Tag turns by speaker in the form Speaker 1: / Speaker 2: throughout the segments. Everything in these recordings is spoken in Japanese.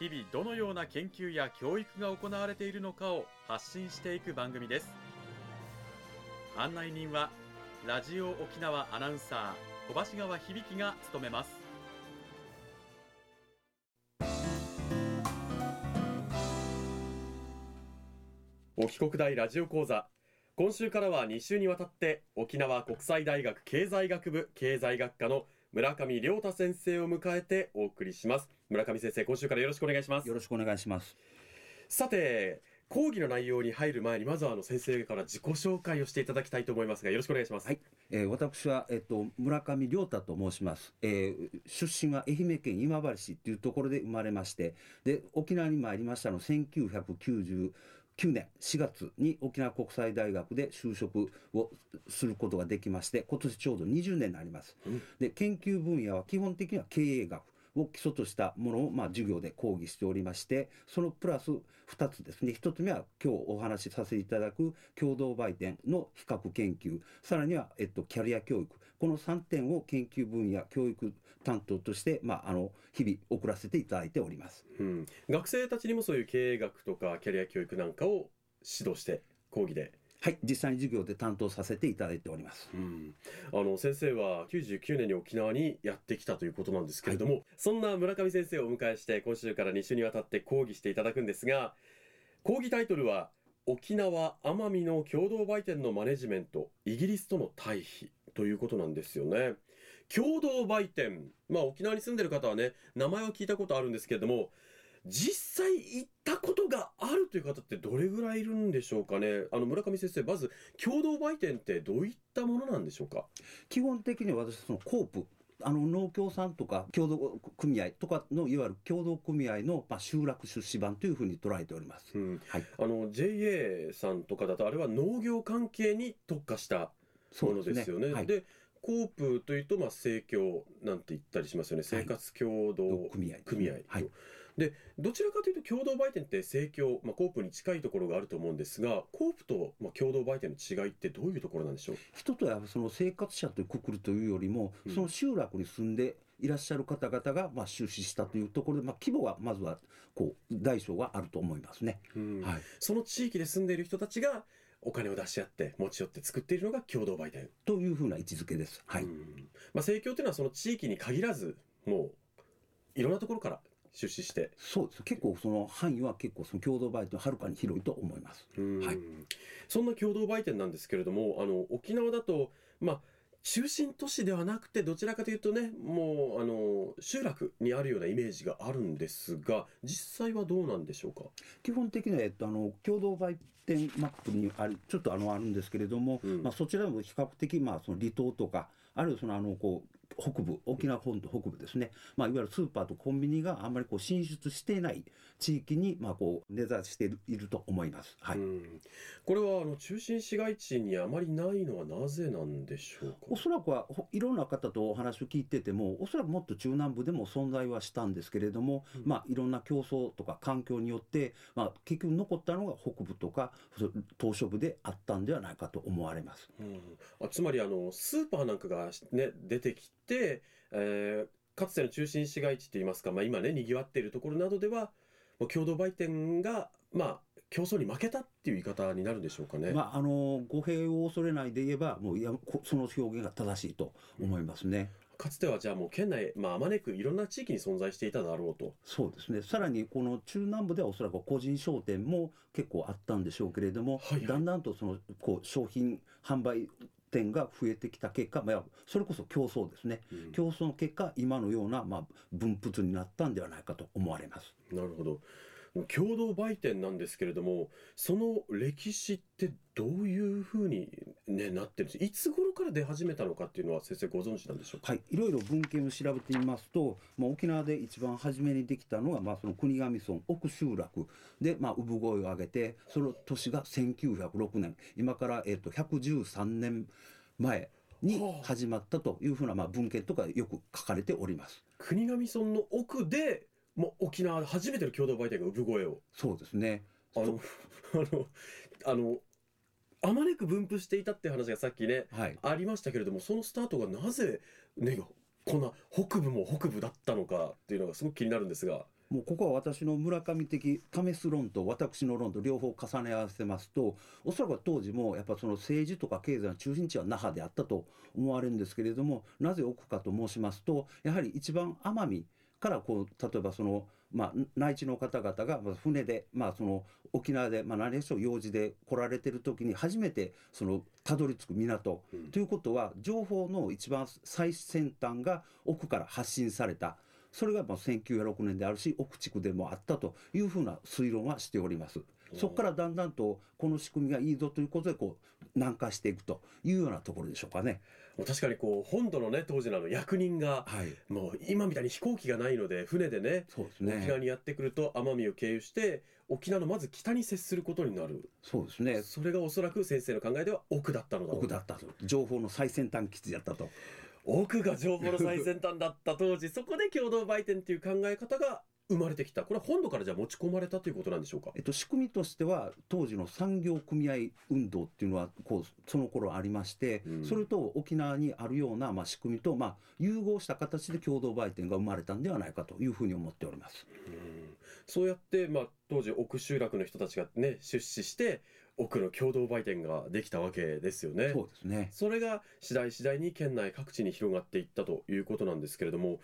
Speaker 1: 日々どのような研究や教育が行われているのかを発信していく番組です。案内人はラジオ沖縄アナウンサー小橋川響が務めます。沖国大ラジオ講座。今週からは2週にわたって沖縄国際大学経済学部経済学科の村上亮太先生を迎えてお送りします。村上先生今週からよろしくお願いします。
Speaker 2: よろしくお願いします。
Speaker 1: さて講義の内容に入る前にまずはあの先生から自己紹介をしていただきたいと思いますがよろしくお願いします。
Speaker 2: はい、えー、私は、えっと、村上亮太と申します、えー、出身は愛媛県今治市っていうところで生まれましてで沖縄に参りましたの1990 9年4月に沖縄国際大学で就職をすることができまして今年ちょうど20年になります、うん、で研究分野は基本的には経営学を基礎としたものを、まあ、授業で講義しておりましてそのプラス2つですね。1つ目は今日お話しさせていただく共同売店の比較研究。さらには、えっと、キャリア教育。この3点を研究分野教育担当として、まあ、あの日々送らせていただいております、
Speaker 1: うん、学生たちにもそういう経営学とかキャリア教育なんかを指導して講義で
Speaker 2: はい、実際に授業で担当させていただいております。
Speaker 1: うん、あの先生は99年に沖縄にやってきたということなんですけれども、はい、そんな村上先生をお迎えして今週から2週にわたって講義していただくんですが、講義タイトルは沖縄奄美の共同売店のマネジメントイギリスとの対比ということなんですよね。共同売店、まあ沖縄に住んでる方はね名前は聞いたことあるんですけれども。実際行ったことがあるという方ってどれぐらいいるんでしょうかね？あの村上先生まず共同売店ってどういったものなんでしょうか？
Speaker 2: 基本的には私そのコープあの農協さんとか共同組合とかのいわゆる共同組合の、まあ、集落出資版というふうに捉えております、うん、
Speaker 1: はい、あの JA さんとかだとあれは農業関係に特化したものですよね。で、ね。はい、コープというと、まあ、生協なんて言ったりしますよね。生活協同組合、組合、はい、でどちらかというと共同売店って盛況、まあ、コープに近いところがあると思うんですがコープと、まあ、共同売店の違いってどういうところなんでしょう？
Speaker 2: 人とはその生活者というくくるというよりも、その集落に住んでいらっしゃる方々がまあ出資したというところで、まあ、規模はまずはこう大小があると思いますね、
Speaker 1: はい、その地域で住んでいる人たちがお金を出し合って持ち寄って作っているのが共同売店。
Speaker 2: というふうな位置づけです。はい。
Speaker 1: まあ盛況というのはその地域に限らずもういろんなところから出資して。
Speaker 2: そうです。結構その範囲は結構その共同売店はるかに広いと思います、はい、
Speaker 1: そんな共同売店なんですけれどもあの沖縄だとまあ中心都市ではなくてどちらかというとねもうあの集落にあるようなイメージがあるんですが実際はどうなんでしょうか？
Speaker 2: 基本的には、えっと、あの共同売店マップにあるちょっとあのあるんですけれども、うん、まあ、そちらも比較的、まあ、その離島とかあるいはそのあのこう北部沖縄本島北部ですね、まあ、いわゆるスーパーとコンビニがあんまりこう進出していない地域にまあこう根ざしていると思います、はい、
Speaker 1: これはあの中心市街地にあまりないのはなぜなんでしょうか？
Speaker 2: おそらくはいろんな方とお話を聞いててもおそらくもっと中南部でも存在はしたんですけれども、うん、まあ、いろんな競争とか環境によって、まあ、結局残ったのが北部とか島し部であったんではないかと思われます、
Speaker 1: うん、あつまりあのスーパーなんかが、ね、出てきて、えー、かつての中心市街地といいますか、まあ、今ねにぎわっているところなどでは共同売店がまあ競争に負けたっていう言い方になるんでしょうかね。
Speaker 2: まあ、あの語弊を恐れないで言えば、もういやその表現が正しいと思いますね。
Speaker 1: うん、かつてはじゃあもう県内、まあ、あまねくいろんな地域に存在していただろうと。
Speaker 2: そうですね。さらにこの中南部ではおそらく個人商店も結構あったんでしょうけれども、はいはい、だんだんとそのこう商品販売点が増えてきた結果、まあ、それこそ競争ですね、うん、競争の結果今のような、まあ、分布図になったんではないかと思われます。
Speaker 1: なるほど共同売店なんですけれどもその歴史ってどういうふうに、ね、なってるんです？いつ頃から出始めたのかっていうのは先生ご存知なんでしょうか？
Speaker 2: はい、いろいろ文献を調べてみますと、まあ、沖縄で一番初めにできたのは、まあ、その国頭村奥集落で、まあ、産声を上げてその年が1906年。今から、えっと113年前に始まったというふうな、まあ、文献とかよく書かれております。
Speaker 1: 国頭村の奥でもう沖縄で初めての共同売店が産声を。
Speaker 2: そうですね。
Speaker 1: あの あのあのあまねく分布していたって話がさっきね
Speaker 2: はい、
Speaker 1: ありましたけれどもそのスタートがなぜねこんな北部も北部だったのかっていうのがすごく気になるんですが。
Speaker 2: もうここは私の村上的試す論と私の論と両方重ね合わせますとおそらく当時もやっぱその政治とか経済の中心地は那覇であったと思われるんですけれどもなぜ奥かと申しますとやはり一番奄美からこう例えばその、まあ、内地の方々がまあ船で、まあ、その沖縄で、まあ、何でしょう用事で来られてる時に初めてそのたどり着く港、
Speaker 1: うん。
Speaker 2: ということは情報の一番最先端が奥から発信された。それがまあ1906年であるし奥地区でもあったというふうな推論はしております。そこからだんだんとこの仕組みがいいぞということでこう南下していくというようなところでしょうかね。
Speaker 1: 確かにこう本土のね当時のあの役人が
Speaker 2: はい、
Speaker 1: もう今みたいに飛行機がないので船でね
Speaker 2: そうです
Speaker 1: 沖縄
Speaker 2: ね。
Speaker 1: にやってくると奄美を経由して沖縄のまず北に接することになる
Speaker 2: そうですね。
Speaker 1: それがおそらく先生の考えでは奥だったのだ
Speaker 2: 奥だったと情報の最先端基地だったと。
Speaker 1: 奥が情報の最先端だった当時そこで共同売店っていう考え方が生まれてきたこれは本土からじゃあ持ち込まれたということなんでしょうか？
Speaker 2: えっと、仕組みとしては当時の産業組合運動っていうのはこうその頃ありまして、
Speaker 1: うん
Speaker 2: それと沖縄にあるような、まあ、仕組みと、まあ、融合した形で共同売店が生まれたんではないかというふうに思っております。
Speaker 1: うんそうやって、まあ、当時奥集落の人たちがね出資して奥の共同売店ができたわけですよね。
Speaker 2: そうですね。
Speaker 1: それが次第次第に県内各地に広がっていったということなんですけれども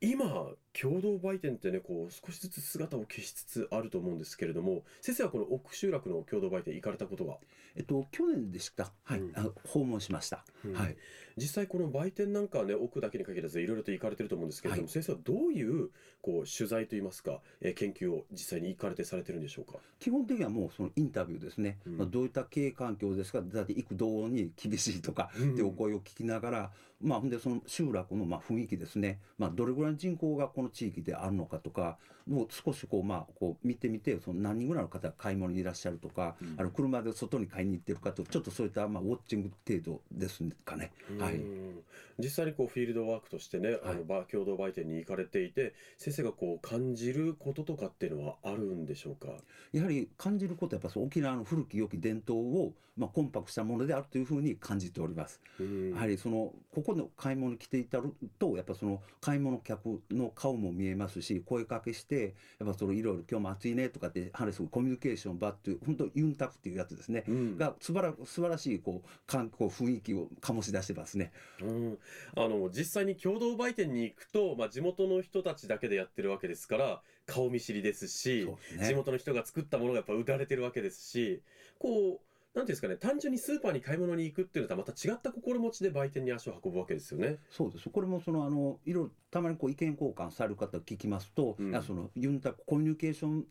Speaker 1: 今共同売店ってねこう少しずつ姿を消しつつあると思うんですけれども先生はこの奥集落の共同売店行かれたことが、
Speaker 2: えっと、去年でした。はい、
Speaker 1: うん
Speaker 2: あの訪問しました。はい。
Speaker 1: 実際この売店なんかはね奥だけに限らずいろいろと行かれてると思うんですけれども、
Speaker 2: はい
Speaker 1: 先生はどういうこう取材といいますか、えー研究を実際に行かれてされてるんでしょうか？
Speaker 2: 基本的にはもうそのインタビューですね。
Speaker 1: うん
Speaker 2: まあ、どういった経営環境ですか？だって行く道に厳しいとか、
Speaker 1: うん
Speaker 2: でお声を聞きながら、まあ、ほんでその集落のまあ雰囲気ですね、まあ、どれぐらいの人口がこの地域であるのかとかもう少しこう、まあ、こう見てみてその何人ぐらいの方が買い物にいらっしゃるとか、
Speaker 1: うん
Speaker 2: あの車で外に買いに行ってるかとちょっとそういったまあウォッチング程度ですかね。はい
Speaker 1: うん。実際にこうフィールドワークとしてね、あのば共同売店に行かれていて先生がこう感じることとかっていうのはあるんでしょうか？
Speaker 2: やはり感じることはやっぱその沖縄の古き良き伝統を、まあ、コンパクトしたものであるというふうに感じております。
Speaker 1: うん。
Speaker 2: やはりそのここの買い物に来ていたるとやっぱその買い物客の顔も見えますし声かけしてやっぱそのいろいろ今日も暑いねとかって話すコミュニケーション場っていう本当ユンタクっていうやつですね、
Speaker 1: うん。
Speaker 2: が素晴ら素晴らしいこう観光雰囲気を醸し出してますね。
Speaker 1: うん、あの実際に共同売店に行くと、まあ、地元の人たちだけでやってるわけですから顔見知りですし
Speaker 2: ね
Speaker 1: 地元の人が作ったものがやっぱ売られてるわけですしこうなんていうんですかね単純にスーパーに買い物に行くっていうのとはまた違った心持ちで売店に足を運ぶわけですよね。
Speaker 2: そうですこれもそのあのいろいろたまにこう意見交換される方聞きますと、
Speaker 1: うん
Speaker 2: そのユンタクコミュニケーション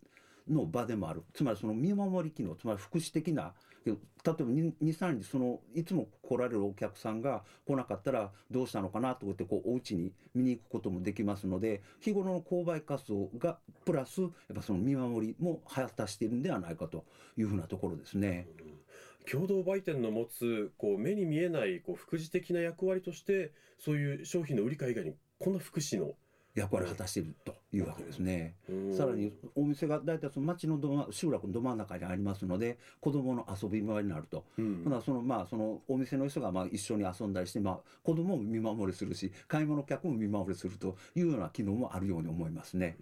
Speaker 2: の場でもあるつまりその見守り機能つまり福祉的な例えば23日そのいつも来られるお客さんが来なかったらどうしたのかなと思ってこうお家に見に行くこともできますので日頃の購買活動がプラスやっぱその見守りも果たしているんではないかというふうなところですね。
Speaker 1: 共同売店の持つこう目に見えないこう副次的な役割としてそういう商品の売り買い以外にこんな福祉の、
Speaker 2: 役割を果たしているというわけですね。
Speaker 1: うん
Speaker 2: さらにお店が大体その町のど真集落のど真ん中にありますので子供の遊び場になると。
Speaker 1: うん
Speaker 2: ほなそのまあそのお店の人がまあ一緒に遊んだりして、まあ、子供も見守りするし買い物客も見守りするというような機能もあるように思いますね。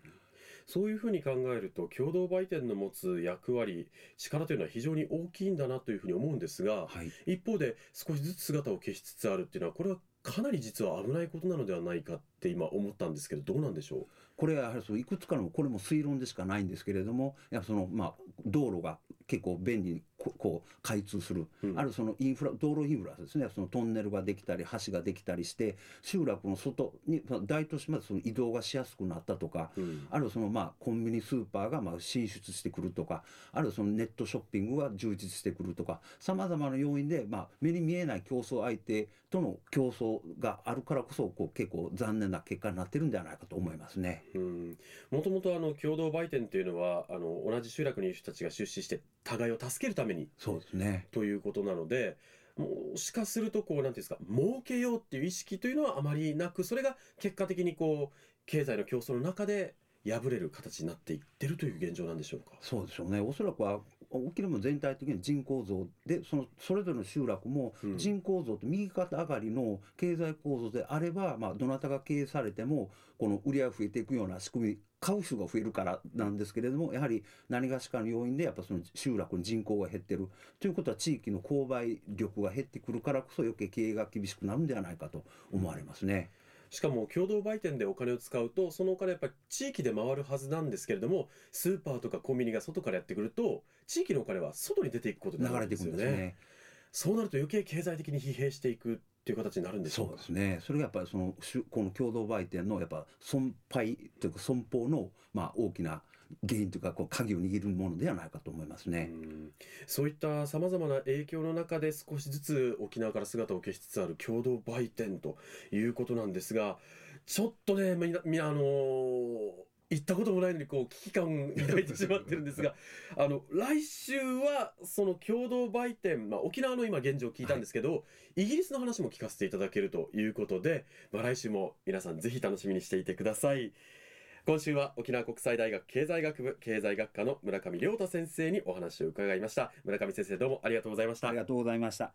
Speaker 1: そういうふうに考えると共同売店の持つ役割力というのは非常に大きいんだなというふうに思うんですが
Speaker 2: はい、
Speaker 1: 一方で少しずつ姿を消しつつあるっていうのはこれはかなり実は危ないことなのではないかって今思ったんですけどどうなんでしょう？
Speaker 2: これはやはりそういくつかのこれも推論でしかないんですけれどもやその、まあ、道路が結構便利にここう開通する、
Speaker 1: うん。
Speaker 2: あるそのインフラ道路インフラですね。そのトンネルができたり橋ができたりして集落の外にまあ大都市までその移動がしやすくなったとか、
Speaker 1: うん。
Speaker 2: あるいはそのまあコンビニスーパーがまあ進出してくるとかあるいはそのネットショッピングが充実してくるとかさまざまな要因でまあ目に見えない競争相手との競争があるからこそこう結構残念な結果になってるんではないかと思いますね。
Speaker 1: うん。もともとあの共同売店っていうのはあの同じ集落にいる人たちが出資して互いを助けるために
Speaker 2: そうですね。
Speaker 1: ということなのでもしかするとこうなんていうんですか儲けようっていう意識というのはあまりなくそれが結果的にこう経済の競争の中で破れる形になっていってるという現状なんでしょうか？
Speaker 2: そうでしょうね。おそらくは沖縄も全体的に人口増でそのそれぞれの集落も
Speaker 1: うん
Speaker 2: 人口増と右肩上がりの経済構造であれば、まあ、どなたが経営されてもこの売り上げ増えていくような仕組み買う人が増えるからなんですけれどもやはり何がしかの要因でやっぱその集落の人口が減ってるということは地域の購買力が減ってくるからこそ余計経営が厳しくなるんではないかと思われますね。
Speaker 1: しかも共同売店でお金を使うとそのお金やっぱり地域で回るはずなんですけれどもスーパーとかコンビニが外からやってくると地域のお金は外に出ていくことになる
Speaker 2: 流れていく
Speaker 1: んですよね。
Speaker 2: ね。
Speaker 1: そうなると余計経済的に疲弊していくっていう形になるんでしょうか
Speaker 2: そうですね。それがやっぱりそのこの共同売店のやっぱ損敗というか損保のまあ大きな原因というかこう鍵を握るものではないかと思いますね。
Speaker 1: うんそういったさまざまな影響の中で少しずつ沖縄から姿を消しつつある共同売店ということなんですがちょっとねみなみあのー行ったこともないのにこう危機感を抱いてしまってるんですが あの来週はその共同売店、まあ、沖縄の今現状を聞いたんですけど、イギリスの話も聞かせていただけるということで、まあ、来週も皆さんぜひ楽しみにしていてください。今週は沖縄国際大学経済学部経済学科の村上亮太先生にお話を伺いました村上先生どうもありがとうございました
Speaker 2: ありがとうございました。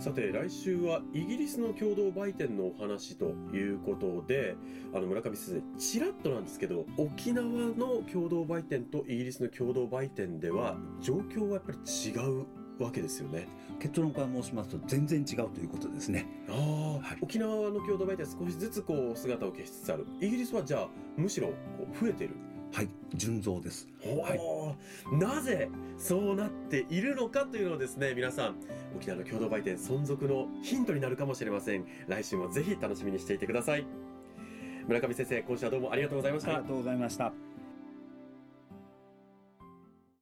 Speaker 1: さて来週はイギリスの共同売店のお話ということであの村上先生ちらっとなんですけど沖縄の共同売店とイギリスの共同売店では状況はやっぱり違うわけですよね。
Speaker 2: 結論から申しますと全然違うということですね。
Speaker 1: ああ、
Speaker 2: はい
Speaker 1: 沖縄の共同売店少しずつこう姿を消しつつあるイギリスはじゃあむしろこう増えてる
Speaker 2: はい、純増です。
Speaker 1: ほうなぜそうなっているのかというのをですね皆さん沖縄の共同売店存続のヒントになるかもしれません来週もぜひ楽しみにしていてください村上先生今週はどうもありがとうございました
Speaker 2: ありがとうございました。